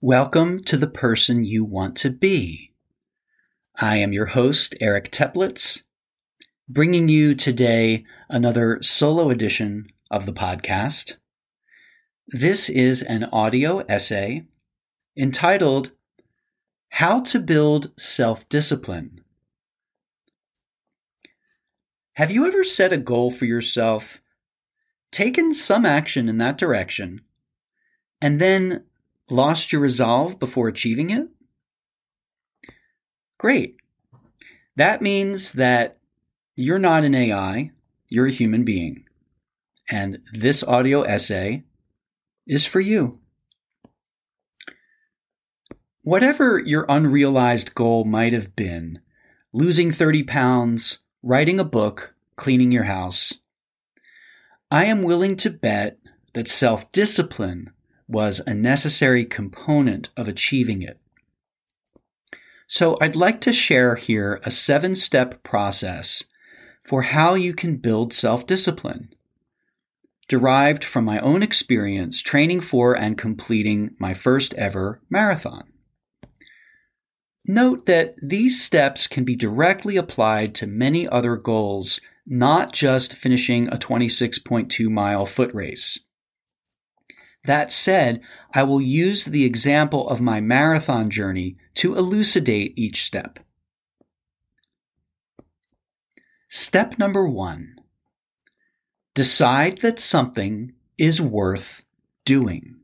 Welcome to the person you want to be. I am your host, Eric Teplitz, bringing you today another solo edition of the podcast. This is an audio essay entitled How to Build Self Discipline. Have you ever set a goal for yourself, taken some action in that direction, and then Lost your resolve before achieving it? Great. That means that you're not an AI, you're a human being. And this audio essay is for you. Whatever your unrealized goal might have been losing 30 pounds, writing a book, cleaning your house I am willing to bet that self discipline was a necessary component of achieving it. So I'd like to share here a seven step process for how you can build self discipline, derived from my own experience training for and completing my first ever marathon. Note that these steps can be directly applied to many other goals, not just finishing a 26.2 mile foot race. That said, I will use the example of my marathon journey to elucidate each step. Step number one decide that something is worth doing.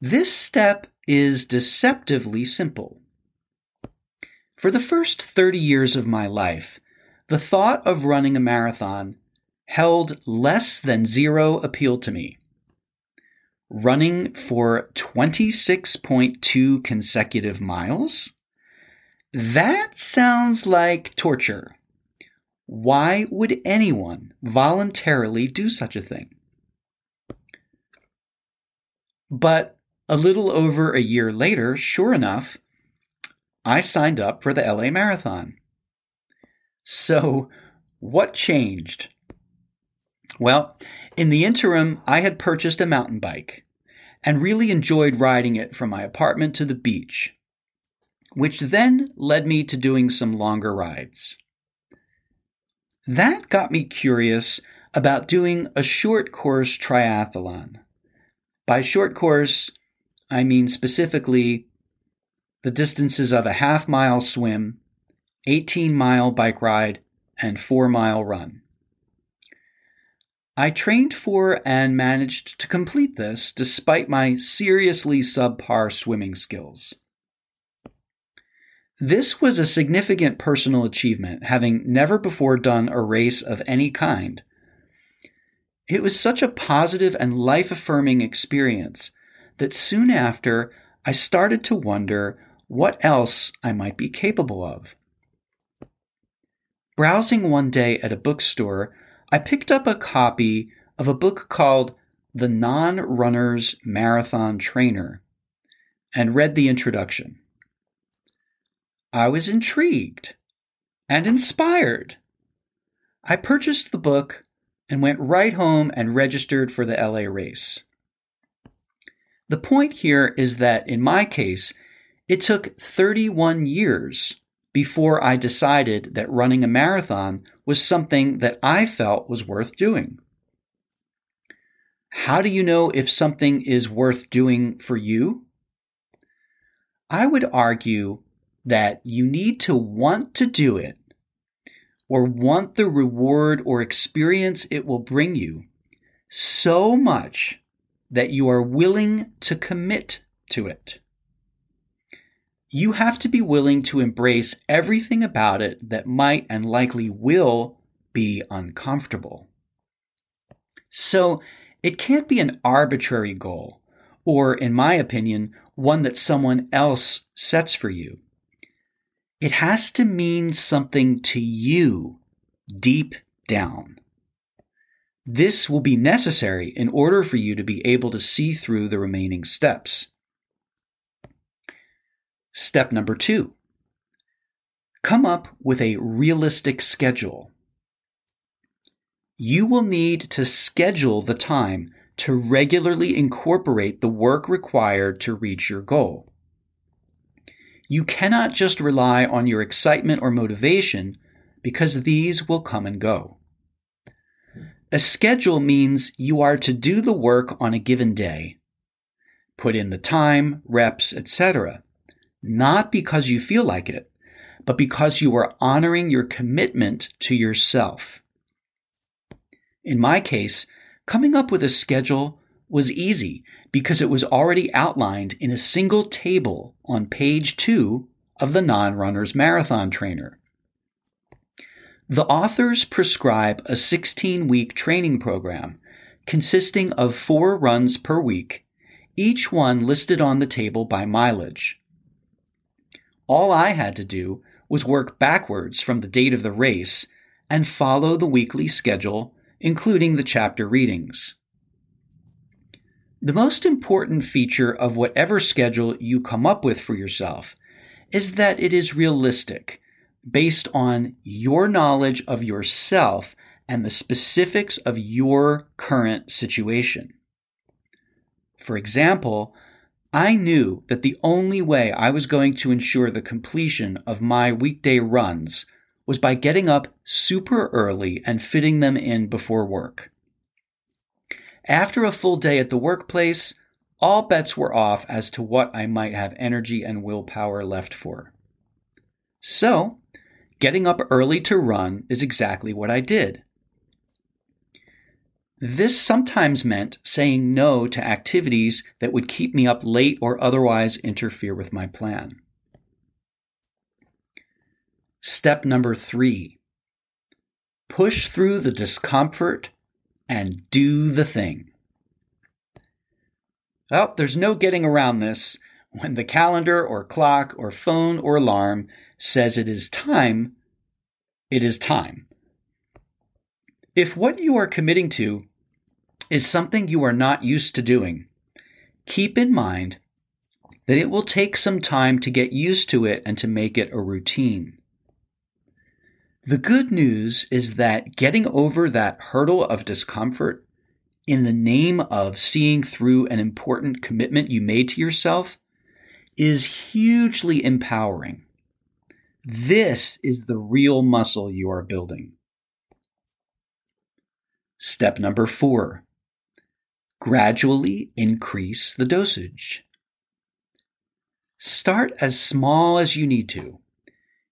This step is deceptively simple. For the first 30 years of my life, the thought of running a marathon held less than zero appeal to me. Running for 26.2 consecutive miles? That sounds like torture. Why would anyone voluntarily do such a thing? But a little over a year later, sure enough, I signed up for the LA Marathon. So, what changed? Well, in the interim, I had purchased a mountain bike and really enjoyed riding it from my apartment to the beach, which then led me to doing some longer rides. That got me curious about doing a short course triathlon. By short course, I mean specifically the distances of a half mile swim, 18 mile bike ride, and 4 mile run. I trained for and managed to complete this despite my seriously subpar swimming skills. This was a significant personal achievement, having never before done a race of any kind. It was such a positive and life affirming experience that soon after I started to wonder what else I might be capable of. Browsing one day at a bookstore, I picked up a copy of a book called The Non Runner's Marathon Trainer and read the introduction. I was intrigued and inspired. I purchased the book and went right home and registered for the LA race. The point here is that in my case, it took 31 years before I decided that running a marathon was something that I felt was worth doing. How do you know if something is worth doing for you? I would argue that you need to want to do it or want the reward or experience it will bring you so much that you are willing to commit to it you have to be willing to embrace everything about it that might and likely will be uncomfortable. So it can't be an arbitrary goal, or in my opinion, one that someone else sets for you. It has to mean something to you deep down. This will be necessary in order for you to be able to see through the remaining steps. Step number two come up with a realistic schedule. You will need to schedule the time to regularly incorporate the work required to reach your goal. You cannot just rely on your excitement or motivation because these will come and go. A schedule means you are to do the work on a given day, put in the time, reps, etc., not because you feel like it, but because you are honoring your commitment to yourself. In my case, coming up with a schedule was easy because it was already outlined in a single table on page two of the Non Runner's Marathon Trainer. The authors prescribe a 16 week training program consisting of four runs per week, each one listed on the table by mileage. All I had to do was work backwards from the date of the race and follow the weekly schedule, including the chapter readings. The most important feature of whatever schedule you come up with for yourself is that it is realistic based on your knowledge of yourself and the specifics of your current situation. For example, I knew that the only way I was going to ensure the completion of my weekday runs was by getting up super early and fitting them in before work. After a full day at the workplace, all bets were off as to what I might have energy and willpower left for. So, Getting up early to run is exactly what I did. This sometimes meant saying no to activities that would keep me up late or otherwise interfere with my plan. Step number three push through the discomfort and do the thing. Well, there's no getting around this. When the calendar or clock or phone or alarm says it is time, it is time. If what you are committing to is something you are not used to doing, keep in mind that it will take some time to get used to it and to make it a routine. The good news is that getting over that hurdle of discomfort in the name of seeing through an important commitment you made to yourself is hugely empowering. This is the real muscle you are building. Step number four gradually increase the dosage. Start as small as you need to.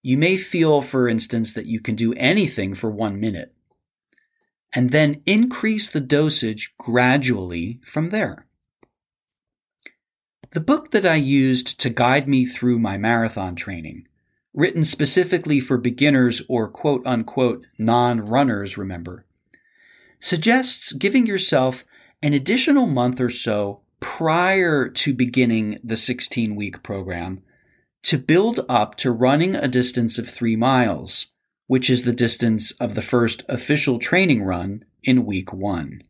You may feel, for instance, that you can do anything for one minute, and then increase the dosage gradually from there. The book that I used to guide me through my marathon training written specifically for beginners or quote unquote non runners, remember, suggests giving yourself an additional month or so prior to beginning the 16 week program to build up to running a distance of three miles, which is the distance of the first official training run in week one.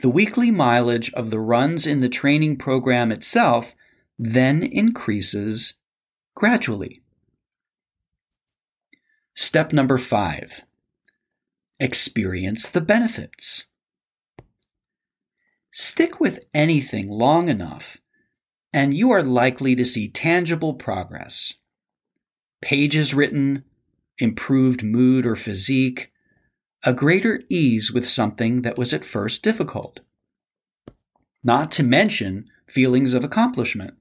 The weekly mileage of the runs in the training program itself then increases gradually. Step number five experience the benefits. Stick with anything long enough, and you are likely to see tangible progress. Pages written, improved mood or physique, a greater ease with something that was at first difficult. Not to mention feelings of accomplishment.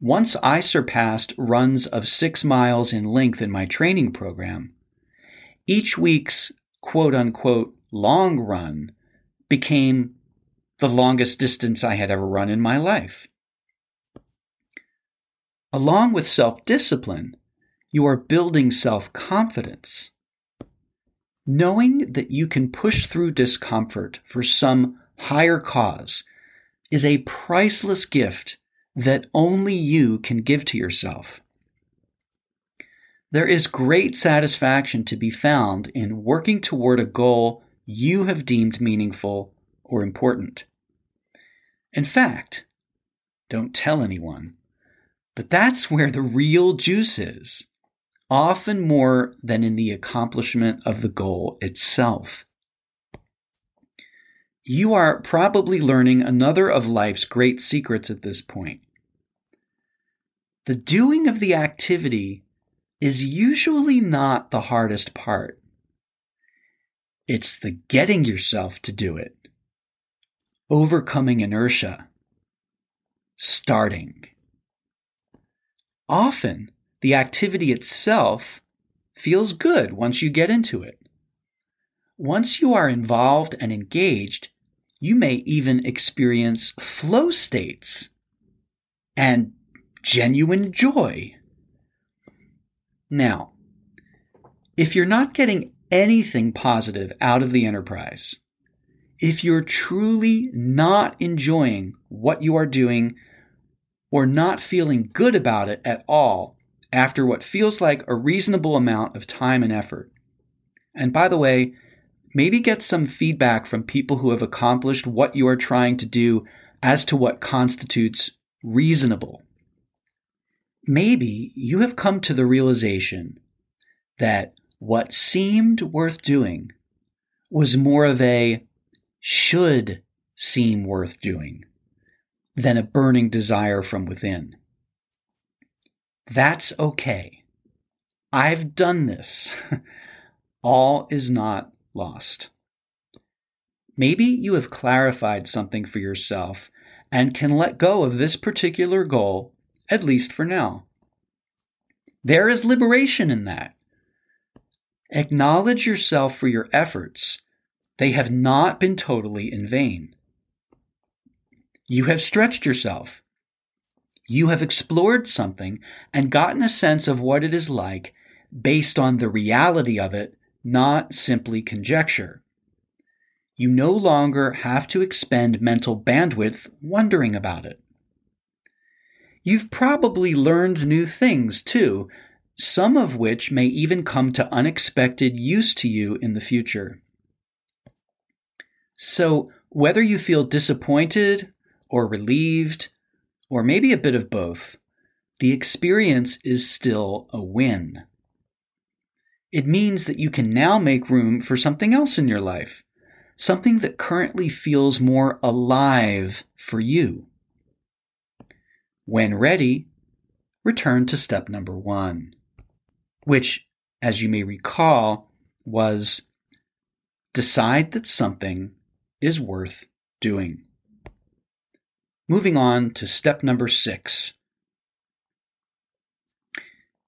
Once I surpassed runs of six miles in length in my training program, each week's quote unquote long run became the longest distance I had ever run in my life. Along with self discipline, you are building self confidence. Knowing that you can push through discomfort for some higher cause is a priceless gift that only you can give to yourself. There is great satisfaction to be found in working toward a goal you have deemed meaningful or important. In fact, don't tell anyone, but that's where the real juice is, often more than in the accomplishment of the goal itself. you are probably learning another of life's great secrets at this point. The doing of the activity is usually not the hardest part. It's the getting yourself to do it, overcoming inertia, starting. Often, the activity itself feels good once you get into it. Once you are involved and engaged, you may even experience flow states and genuine joy. Now, if you're not getting anything positive out of the enterprise, if you're truly not enjoying what you are doing or not feeling good about it at all after what feels like a reasonable amount of time and effort, and by the way, maybe get some feedback from people who have accomplished what you are trying to do as to what constitutes reasonable. Maybe you have come to the realization that what seemed worth doing was more of a should seem worth doing than a burning desire from within. That's okay. I've done this. All is not lost. Maybe you have clarified something for yourself and can let go of this particular goal, at least for now. There is liberation in that. Acknowledge yourself for your efforts. They have not been totally in vain. You have stretched yourself. You have explored something and gotten a sense of what it is like based on the reality of it not simply conjecture. You no longer have to expend mental bandwidth wondering about it. You've probably learned new things too, some of which may even come to unexpected use to you in the future. So, whether you feel disappointed or relieved, or maybe a bit of both, the experience is still a win. It means that you can now make room for something else in your life, something that currently feels more alive for you. When ready, return to step number one, which, as you may recall, was decide that something is worth doing. Moving on to step number six.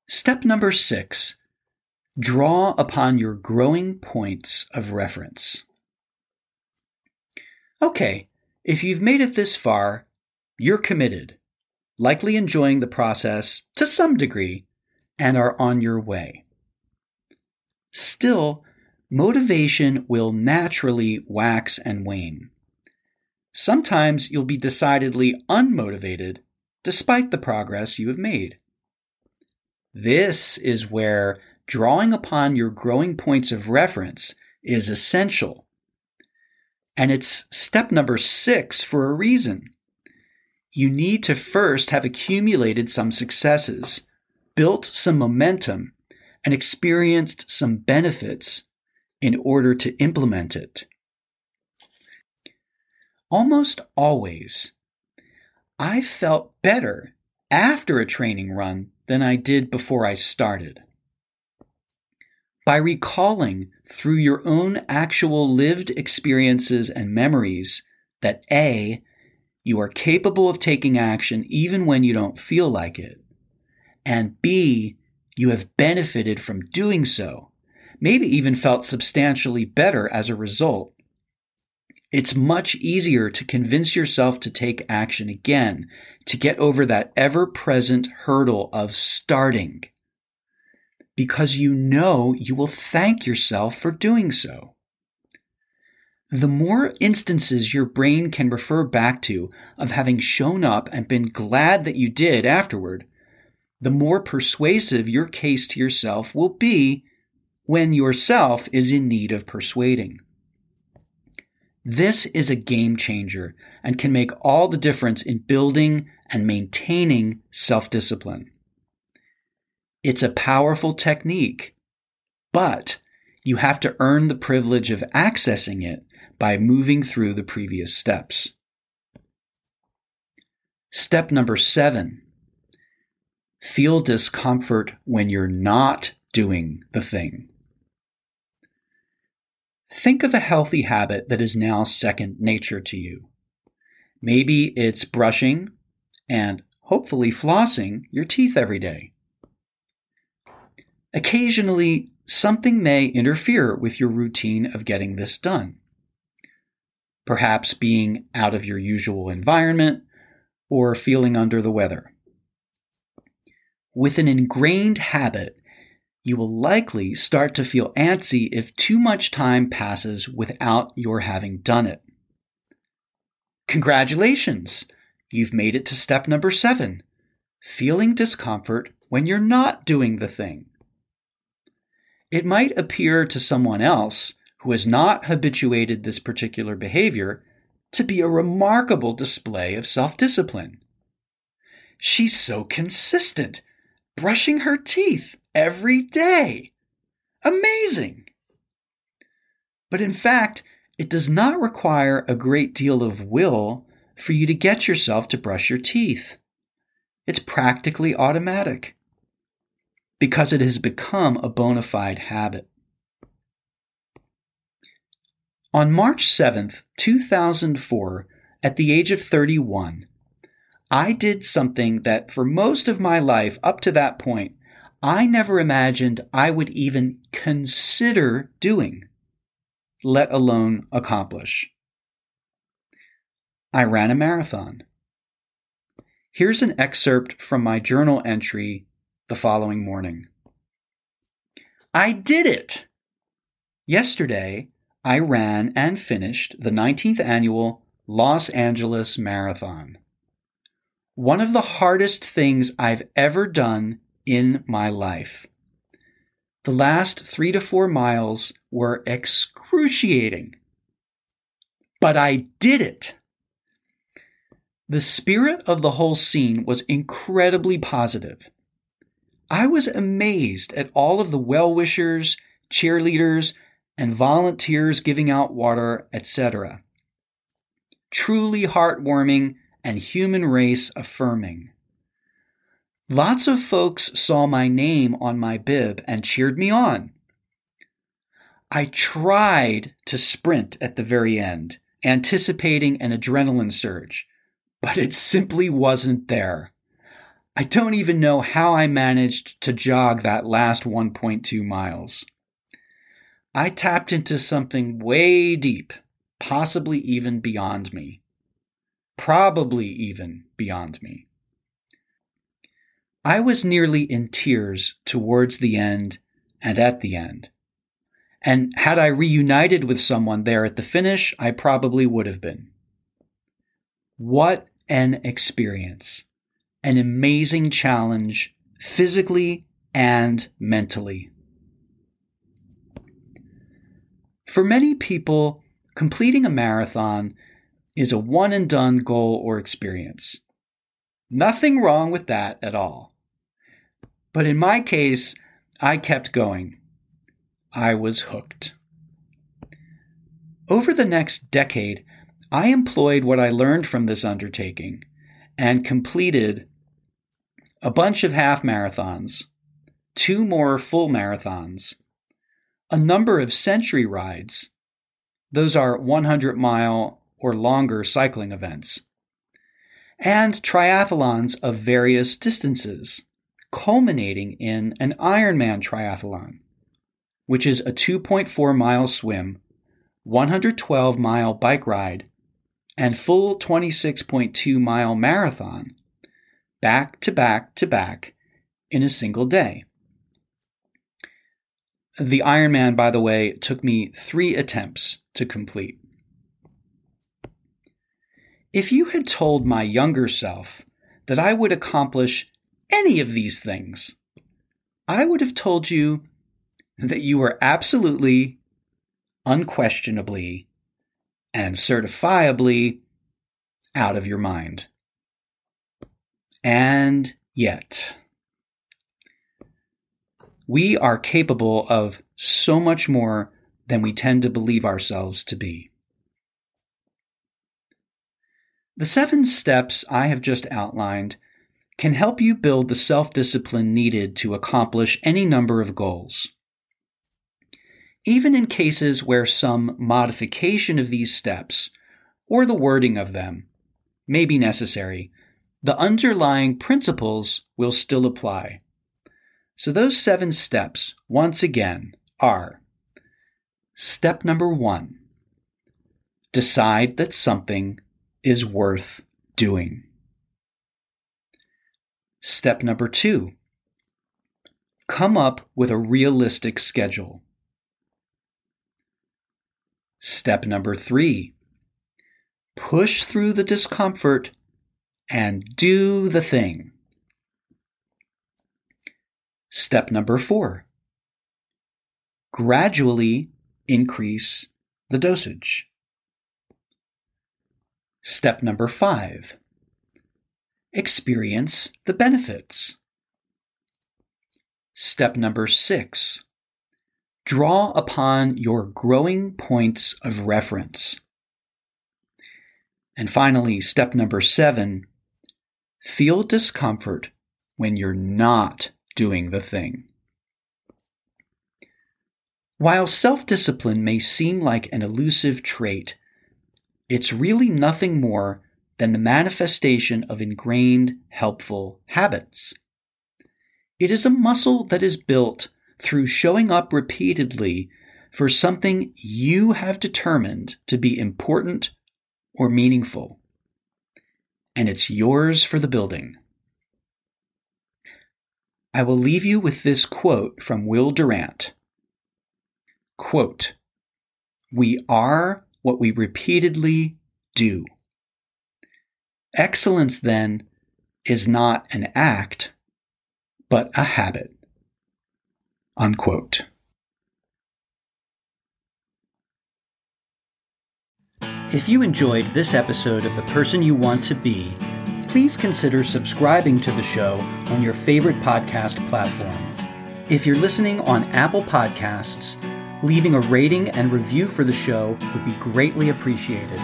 Step number six Draw upon your growing points of reference. Okay, if you've made it this far, you're committed, likely enjoying the process to some degree, and are on your way. Still, motivation will naturally wax and wane. Sometimes you'll be decidedly unmotivated despite the progress you have made. This is where drawing upon your growing points of reference is essential. And it's step number six for a reason. You need to first have accumulated some successes, built some momentum, and experienced some benefits in order to implement it. Almost always, I felt better after a training run than I did before I started by recalling through your own actual lived experiences and memories that A, you are capable of taking action even when you don't feel like it, and B, you have benefited from doing so, maybe even felt substantially better as a result. It's much easier to convince yourself to take action again, to get over that ever present hurdle of starting because you know you will thank yourself for doing so. The more instances your brain can refer back to of having shown up and been glad that you did afterward, the more persuasive your case to yourself will be when yourself is in need of persuading. This is a game changer and can make all the difference in building and maintaining self discipline. It's a powerful technique, but you have to earn the privilege of accessing it by moving through the previous steps. Step number seven feel discomfort when you're not doing the thing. Think of a healthy habit that is now second nature to you. Maybe it's brushing and hopefully flossing your teeth every day. Occasionally, something may interfere with your routine of getting this done. Perhaps being out of your usual environment or feeling under the weather. With an ingrained habit, you will likely start to feel antsy if too much time passes without your having done it. Congratulations! You've made it to step number seven feeling discomfort when you're not doing the thing. It might appear to someone else who has not habituated this particular behavior to be a remarkable display of self discipline. She's so consistent, brushing her teeth every day. Amazing! But in fact, it does not require a great deal of will for you to get yourself to brush your teeth. It's practically automatic because it has become a bona fide habit. On March 7th, 2004, at the age of 31, I did something that for most of my life up to that point, I never imagined I would even consider doing, let alone accomplish. I ran a marathon. Here's an excerpt from my journal entry the following morning. I did it! Yesterday, I ran and finished the 19th annual Los Angeles Marathon. One of the hardest things I've ever done in my life. The last three to four miles were excruciating. But I did it! The spirit of the whole scene was incredibly positive. I was amazed at all of the well wishers, cheerleaders, and volunteers giving out water, etc. Truly heartwarming and human race affirming. Lots of folks saw my name on my bib and cheered me on. I tried to sprint at the very end, anticipating an adrenaline surge, but it simply wasn't there. I don't even know how I managed to jog that last 1.2 miles. I tapped into something way deep, possibly even beyond me. Probably even beyond me. I was nearly in tears towards the end and at the end. And had I reunited with someone there at the finish, I probably would have been. What an experience. An amazing challenge physically and mentally. For many people, completing a marathon is a one and done goal or experience. Nothing wrong with that at all. But in my case, I kept going. I was hooked. Over the next decade, I employed what I learned from this undertaking and completed a bunch of half marathons, two more full marathons, a number of century rides. Those are 100 mile or longer cycling events, and triathlons of various distances, culminating in an Ironman triathlon, which is a 2.4 mile swim, 112 mile bike ride, and full 26.2 mile marathon back to back to back in a single day. The Iron Man, by the way, took me three attempts to complete. If you had told my younger self that I would accomplish any of these things, I would have told you that you were absolutely, unquestionably and certifiably out of your mind. And yet, we are capable of so much more than we tend to believe ourselves to be. The seven steps I have just outlined can help you build the self discipline needed to accomplish any number of goals. Even in cases where some modification of these steps, or the wording of them, may be necessary, the underlying principles will still apply. So, those seven steps, once again, are Step number one decide that something is worth doing. Step number two come up with a realistic schedule. Step number three push through the discomfort and do the thing. Step number four gradually increase the dosage. Step number five experience the benefits. Step number six draw upon your growing points of reference. And finally, step number seven feel discomfort when you're not doing the thing. While self discipline may seem like an elusive trait, it's really nothing more than the manifestation of ingrained, helpful habits. It is a muscle that is built through showing up repeatedly for something you have determined to be important or meaningful. And it's yours for the building. I will leave you with this quote from Will Durant Quote, We are what we repeatedly do. Excellence, then, is not an act, but a habit. Unquote. If you enjoyed this episode of The Person You Want to Be, please consider subscribing to the show on your favorite podcast platform. If you're listening on Apple Podcasts, Leaving a rating and review for the show would be greatly appreciated.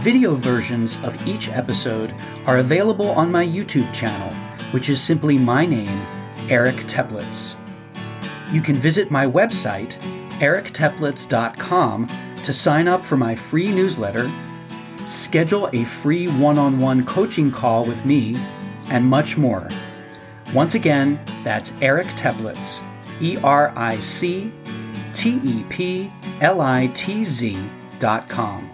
Video versions of each episode are available on my YouTube channel, which is simply my name, Eric Teplitz. You can visit my website, ericteplitz.com, to sign up for my free newsletter, schedule a free one on one coaching call with me, and much more. Once again, that's Eric Teplitz, E R I C T E P L I T Z dot com.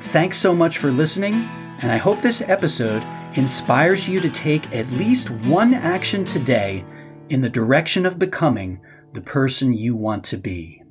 Thanks so much for listening, and I hope this episode inspires you to take at least one action today in the direction of becoming the person you want to be.